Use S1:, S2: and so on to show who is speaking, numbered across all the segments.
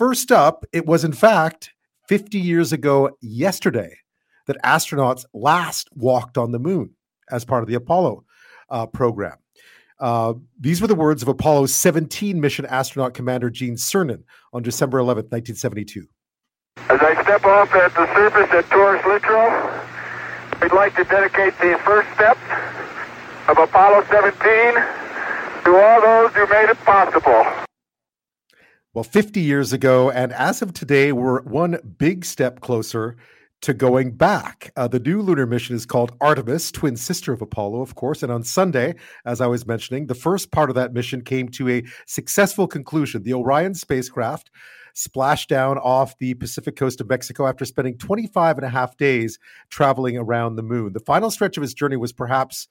S1: First up, it was in fact 50 years ago yesterday that astronauts last walked on the moon as part of the Apollo uh, program. Uh, these were the words of Apollo 17 mission astronaut commander Gene Cernan on December 11, 1972.
S2: As I step off at the surface at Taurus Littrow, we'd like to dedicate the first step of Apollo 17 to all those who made it possible.
S1: Well, 50 years ago, and as of today, we're one big step closer to going back. Uh, the new lunar mission is called Artemis, twin sister of Apollo, of course. And on Sunday, as I was mentioning, the first part of that mission came to a successful conclusion. The Orion spacecraft splashed down off the Pacific coast of Mexico after spending 25 and a half days traveling around the moon. The final stretch of its journey was perhaps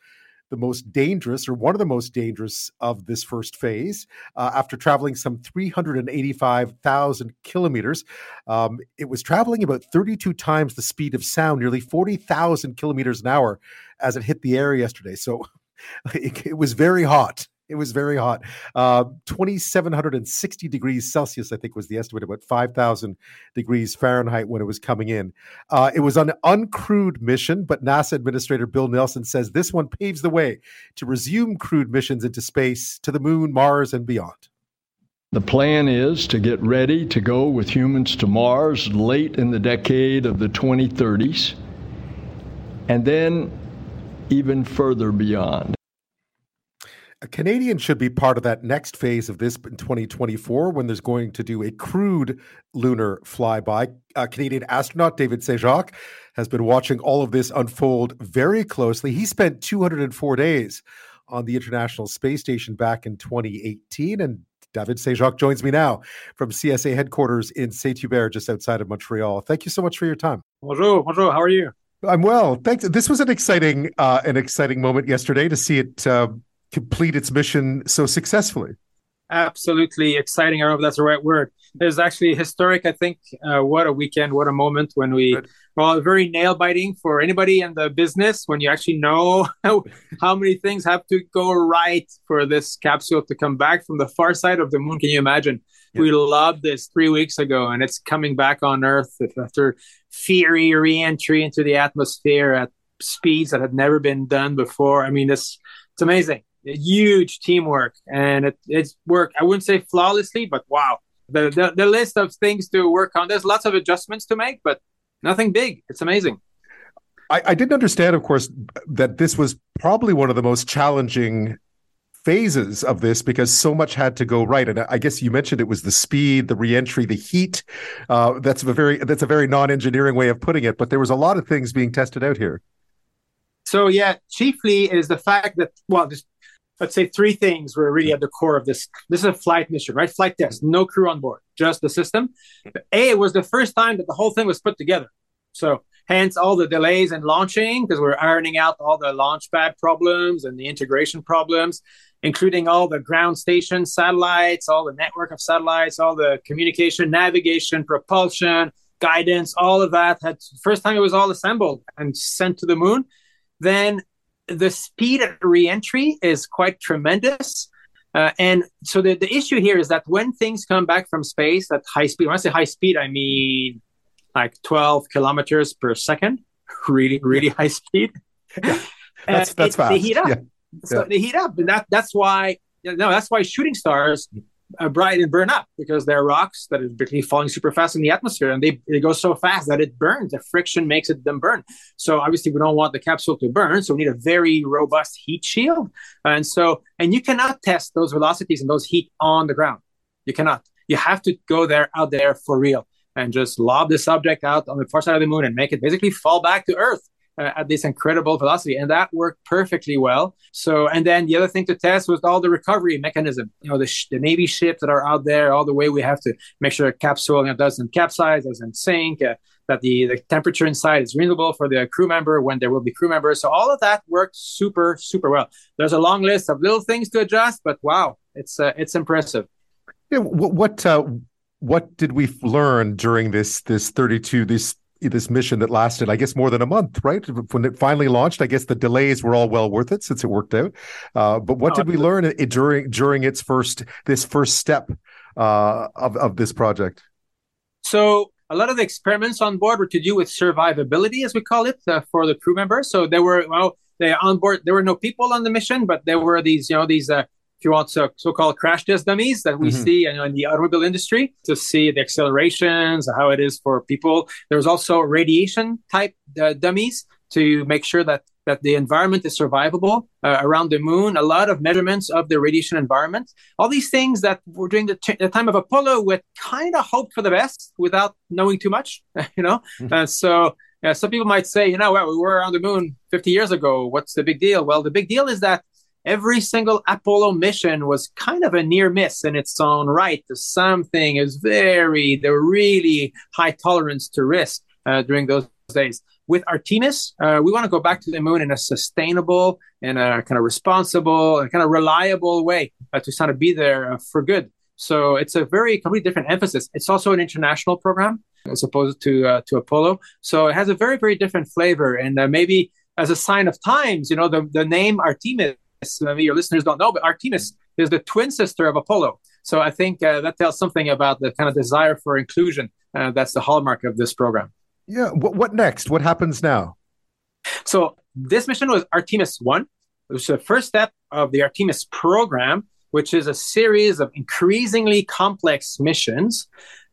S1: the most dangerous or one of the most dangerous of this first phase. Uh, after traveling some 385,000 kilometers, um, it was traveling about 32 times the speed of sound, nearly 40,000 kilometers an hour as it hit the air yesterday. So it, it was very hot. It was very hot. Uh, 2,760 degrees Celsius, I think, was the estimate, about 5,000 degrees Fahrenheit when it was coming in. Uh, it was an uncrewed mission, but NASA Administrator Bill Nelson says this one paves the way to resume crewed missions into space to the moon, Mars, and beyond.
S3: The plan is to get ready to go with humans to Mars late in the decade of the 2030s, and then even further beyond.
S1: A Canadian should be part of that next phase of this in 2024 when there's going to do a crewed lunar flyby. Uh, Canadian astronaut David Saint-Jacques has been watching all of this unfold very closely. He spent 204 days on the International Space Station back in 2018 and David Saint-Jacques joins me now from CSA headquarters in Saint-Hubert, just outside of Montreal. Thank you so much for your time.
S4: Bonjour, bonjour. How are you?
S1: I'm well, thanks. This was an exciting, uh, an exciting moment yesterday to see it uh, complete its mission so successfully.
S4: Absolutely exciting. I don't know if that's the right word. Was actually historic. I think. Uh, what a weekend! What a moment when we. Good. Well, very nail biting for anybody in the business when you actually know how, how many things have to go right for this capsule to come back from the far side of the moon. Can you imagine? Yeah. We loved this three weeks ago, and it's coming back on Earth after fiery re-entry into the atmosphere at speeds that had never been done before. I mean, it's it's amazing huge teamwork and it, it's worked i wouldn't say flawlessly but wow. The, the, the list of things to work on there's lots of adjustments to make but nothing big. It's amazing.
S1: I, I didn't understand of course that this was probably one of the most challenging phases of this because so much had to go right. And i guess you mentioned it was the speed the reentry the heat. Uh, that's a very that's a very non-engineering way of putting it but there was a lot of things being tested out here.
S4: So yeah chiefly is the fact that well just let's say three things were really hmm. at the core of this. This is a flight mission, right? Flight test, hmm. no crew on board, just the system. A was the first time that the whole thing was put together. So hence all the delays in launching because we're ironing out all the launch pad problems and the integration problems, including all the ground station satellites, all the network of satellites, all the communication, navigation, propulsion, guidance, all of that had first time it was all assembled and sent to the moon. Then the speed of reentry is quite tremendous. Uh, and so the, the issue here is that when things come back from space at high speed, when I say high speed, I mean like 12 kilometers per second, really, really yeah. high speed.
S1: Yeah. That's, uh, that's it, fast.
S4: They heat up.
S1: Yeah.
S4: So they heat up. And that, that's why, know, that's why shooting stars uh, bright and burn up because they're rocks that are basically falling super fast in the atmosphere and they, they go so fast that it burns. The friction makes it them burn. So obviously we don't want the capsule to burn. So we need a very robust heat shield. And so, and you cannot test those velocities and those heat on the ground. You cannot. You have to go there out there for real and just lob the subject out on the far side of the moon and make it basically fall back to Earth uh, at this incredible velocity, and that worked perfectly well. So, and then the other thing to test was all the recovery mechanism. You know, the, sh- the Navy ships that are out there, all the way we have to make sure a capsule you know, doesn't capsize, doesn't sink. Uh, that the, the temperature inside is reasonable for the crew member when there will be crew members. So all of that worked super, super well. There's a long list of little things to adjust, but wow, it's uh, it's impressive.
S1: Yeah, what what, uh, what did we learn during this this 32 this this mission that lasted, I guess, more than a month, right? When it finally launched, I guess the delays were all well worth it since it worked out. Uh, but what oh, did we learn during during its first this first step uh, of of this project?
S4: So a lot of the experiments on board were to do with survivability, as we call it, uh, for the crew members. So there were well, they on board. There were no people on the mission, but there were these, you know, these uh, if you want so, so-called crash test dummies that we mm-hmm. see you know, in the automobile industry to see the accelerations, how it is for people. There's also radiation type uh, dummies to make sure that that the environment is survivable uh, around the moon. A lot of measurements of the radiation environment. All these things that were during the, t- the time of Apollo, we kind of hoped for the best without knowing too much. You know, mm-hmm. uh, so some people might say, you know, well, we were on the moon 50 years ago. What's the big deal? Well, the big deal is that every single Apollo mission was kind of a near miss in its own right. Something is very, there really high tolerance to risk uh, during those days. With Artemis, uh, we want to go back to the moon in a sustainable and a kind of responsible and kind of reliable way uh, to kind of be there uh, for good. So it's a very completely different emphasis. It's also an international program as opposed to uh, to Apollo. So it has a very very different flavor, and uh, maybe as a sign of times, you know, the the name Artemis maybe your listeners don't know, but Artemis is the twin sister of Apollo. So I think uh, that tells something about the kind of desire for inclusion. Uh, that's the hallmark of this program.
S1: Yeah. What, what next? What happens now?
S4: So this mission was Artemis 1. It was the first step of the Artemis program, which is a series of increasingly complex missions.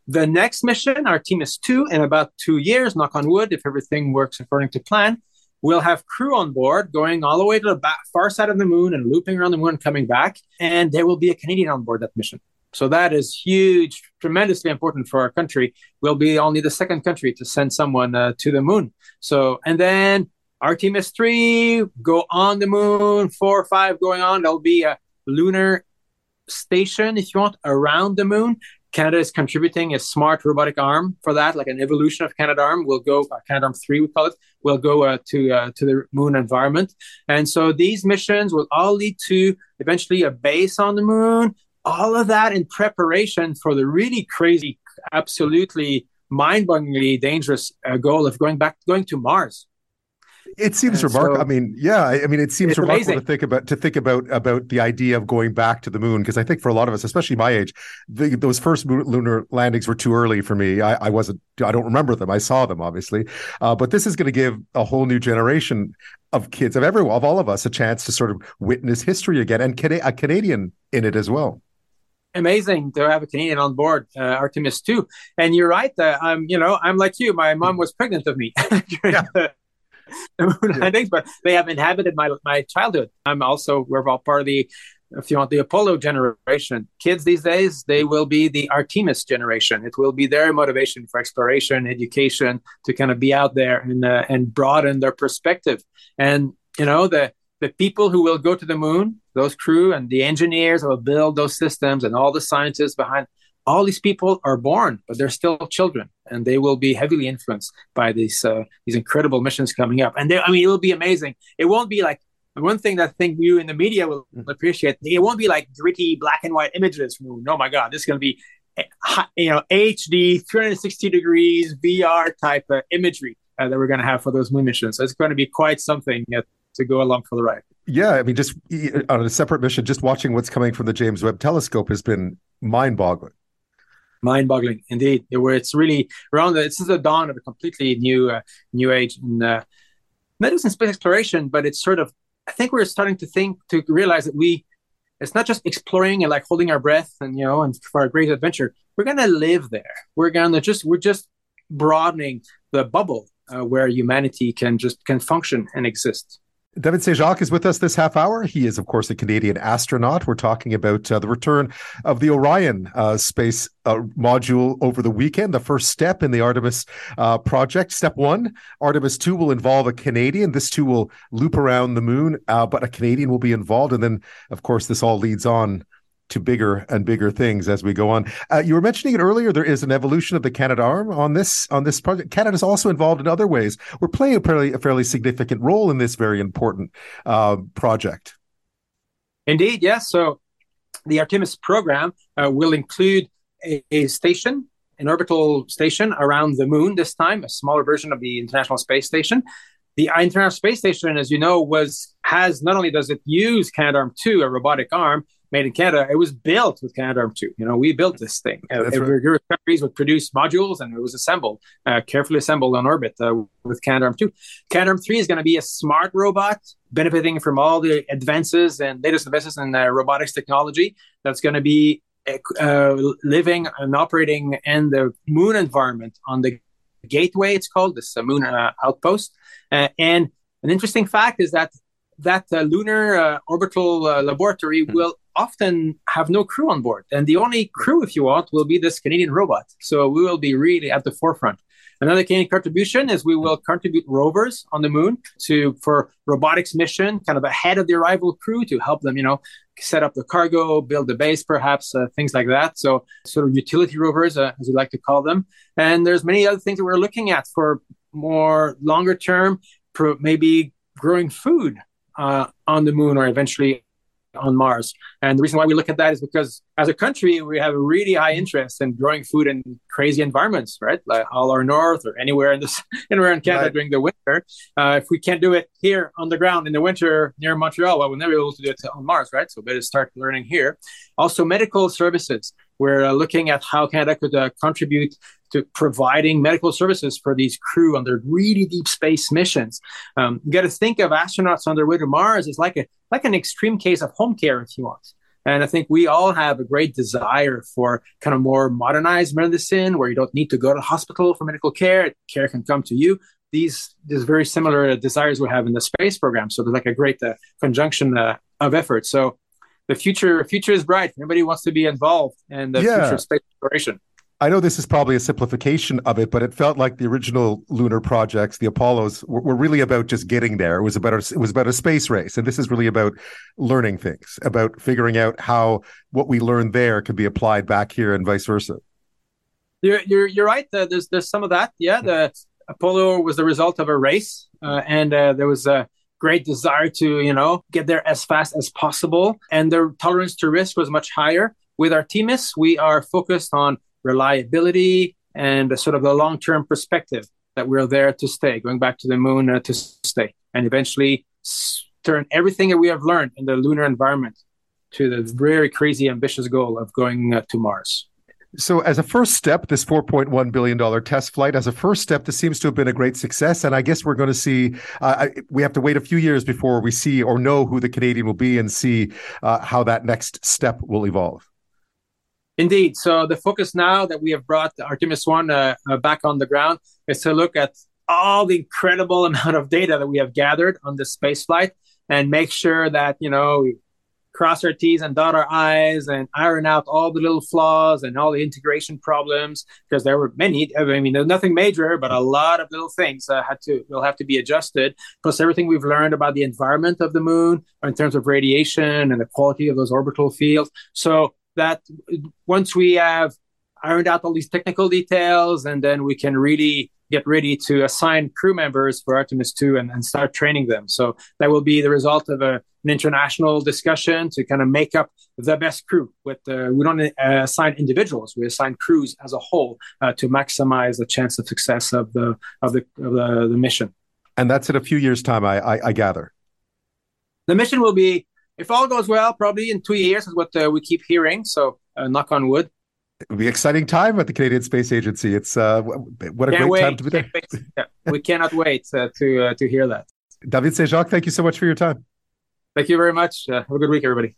S4: The next mission, Artemis 2, in about two years, knock on wood, if everything works according to plan, We'll have crew on board going all the way to the back, far side of the moon and looping around the moon and coming back. And there will be a Canadian on board that mission. So that is huge, tremendously important for our country. We'll be only the second country to send someone uh, to the moon. So, and then Artemis 3, go on the moon, four or five going on. There'll be a lunar station, if you want, around the moon. Canada is contributing a smart robotic arm for that, like an evolution of Canadarm. Will go uh, Canadarm three, we call it. Will go uh, to uh, to the moon environment, and so these missions will all lead to eventually a base on the moon. All of that in preparation for the really crazy, absolutely mind-bogglingly dangerous uh, goal of going back, going to Mars.
S1: It seems remarkable. So, I mean, yeah, I mean, it seems remarkable amazing. to think about to think about about the idea of going back to the moon because I think for a lot of us, especially my age, the, those first lunar landings were too early for me. I, I, wasn't. I don't remember them. I saw them obviously, uh, but this is going to give a whole new generation of kids of everyone of all of us a chance to sort of witness history again and a Canadian in it as well
S4: amazing to have a Canadian on board, uh, Artemis 2. And you're right. Uh, I'm, you know, I'm like you. My mom was pregnant of me yeah. the, the moon landings, but they have inhabited my my childhood. I'm also we're all part of the if you want the Apollo generation. Kids these days, they will be the Artemis generation. It will be their motivation for exploration, education, to kind of be out there and uh, and broaden their perspective. And you know the the people who will go to the moon, those crew and the engineers who will build those systems and all the scientists behind all these people are born, but they're still children, and they will be heavily influenced by these uh, these incredible missions coming up. And they, I mean, it will be amazing. It won't be like one thing that I think you in the media will mm. appreciate. It won't be like gritty black and white images. From, oh my God, this is going to be eh, you know HD 360 degrees VR type uh, imagery uh, that we're going to have for those moon missions. So it's going to be quite something to go along for the ride.
S1: Yeah, I mean, just on a separate mission, just watching what's coming from the James Webb Telescope has been mind-boggling
S4: mind-boggling. Indeed where it's really around the, is the dawn of a completely new uh, new age in uh, medicine space exploration but it's sort of i think we're starting to think to realize that we it's not just exploring and like holding our breath and you know and for a great adventure. We're to live there. We're to just we're just broadening the bubble uh, where humanity can just can function and exist
S1: David Saint-Jacques is with us this half hour. He is, of course, a Canadian astronaut. We're talking about uh, the return of the Orion uh, space uh, module over the weekend, the first step in the Artemis uh, project. Step one Artemis 2 will involve a Canadian. This too will loop around the moon, uh, but a Canadian will be involved. And then, of course, this all leads on to bigger and bigger things as we go on. Uh, you were mentioning it earlier. There is an evolution of the Canadarm on this on this project. Canada's also involved in other ways. We're playing a fairly a fairly significant role in this very important uh, project.
S4: Indeed, yes. So the Artemis program uh, will include a, a, station, an orbital station around the moon. This time, a smaller version of the International Space Station. The International Space Station, as you know, was has not only does it use Canadarm2, a robotic arm, made in Canada. It was built with Canadarm2. You know, we built this thing.
S1: That's
S4: uh,
S1: right.
S4: countries would produce modules, and it was assembled, uh, carefully assembled on orbit uh, with Canadarm2. Canadarm3 is going to be a smart robot benefiting from all the advances and latest advances in uh, robotics technology. That's going to be uh, living and operating in the moon environment on the gateway. It's called this uh, moon uh, outpost. and an interesting fact is that that uh, lunar uh, orbital uh, laboratory mm-hmm. will often have no crew on board. And the only crew, if you want, will be this Canadian robot. So we will be really at the forefront. Another Canadian contribution is we will contribute rovers on the moon to for robotics mission, kind of ahead of the arrival crew to help them, you know, set up the cargo, build the base, perhaps uh, things like that. So sort of utility rovers, uh, as we like to call them. And there's many other things that we're looking at for more longer term, maybe growing food uh, on the moon or eventually on Mars. And the reason why we look at that is because as a country, we have a really high interest in growing food in crazy environments, right? Like all our north or anywhere in this anywhere in Canada right. during the winter. Uh, if we can't do it here on the ground in the winter near Montreal, well, we'll never be able to do it on Mars, right? So better start learning here. Also, medical services. We're uh, looking at how Canada could uh, contribute to providing medical services for these crew on their really deep space missions. Um, you got to think of astronauts on their way to Mars as like a like an extreme case of home care, if you want. And I think we all have a great desire for kind of more modernized medicine, where you don't need to go to the hospital for medical care; care can come to you. These these very similar desires we have in the space program. So there's like a great uh, conjunction uh, of efforts. So the future future is bright. Everybody wants to be involved in the yeah. future space exploration.
S1: I know this is probably a simplification of it, but it felt like the original lunar projects, the Apollos, were, were, really about just getting there. It was about a, it was about a space race, and this is really about learning things, about figuring out how what we learned there can be applied back here, and vice versa.
S4: You're you're, you're right. Uh, there's there's some of that. Yeah, the Apollo was the result of a race, uh, and uh, there was a great desire to you know get there as fast as possible, and their tolerance to risk was much higher. With Artemis, we are focused on reliability, and sort of the long term perspective that we're there to stay, going back to the moon uh, to stay, and eventually turn everything that we have learned in the lunar environment to the very crazy ambitious goal of going uh, to Mars.
S1: So, as a first step, this $4.1 billion test flight, as a first step, this seems to have been a great success. And I guess we're going to see, uh, we have to wait a few years before we see or know who the Canadian will be and see uh, how that next step will evolve.
S4: Indeed. So the focus now that we have brought Artemis 1 uh, uh, back on the ground is to look at all the incredible amount of data that we have gathered on this space flight and make sure that, you know, cross our T's and dot our I's and iron out all the little flaws and all the integration problems because there were many. I mean, nothing major, but a lot of little things uh, had to will have to be adjusted. Plus, everything we've learned about the environment of the moon in terms of radiation and the quality of those orbital fields. So that once we have ironed out all these technical details and then we can really get ready to assign crew members for Artemis 2 and, and start training them. So that will be the result of a, an international discussion to kind of make up the best crew. With uh, we don't uh, assign individuals, we assign crews as a whole uh, to maximize the chance of success of the of the of the, the mission.
S1: And that's in a few years' time, I, I, I gather.
S4: The mission will be if all goes well, probably in two years is what uh, we keep hearing. So uh, knock on wood.
S1: It'll be exciting time at the Canadian Space Agency. It's uh, what a Can't great wait. time to be there.
S4: yeah, we cannot wait uh, to uh, to hear that.
S1: David Saint Jacques, thank you so much for your time.
S4: Thank you very much. Uh, have a good week, everybody.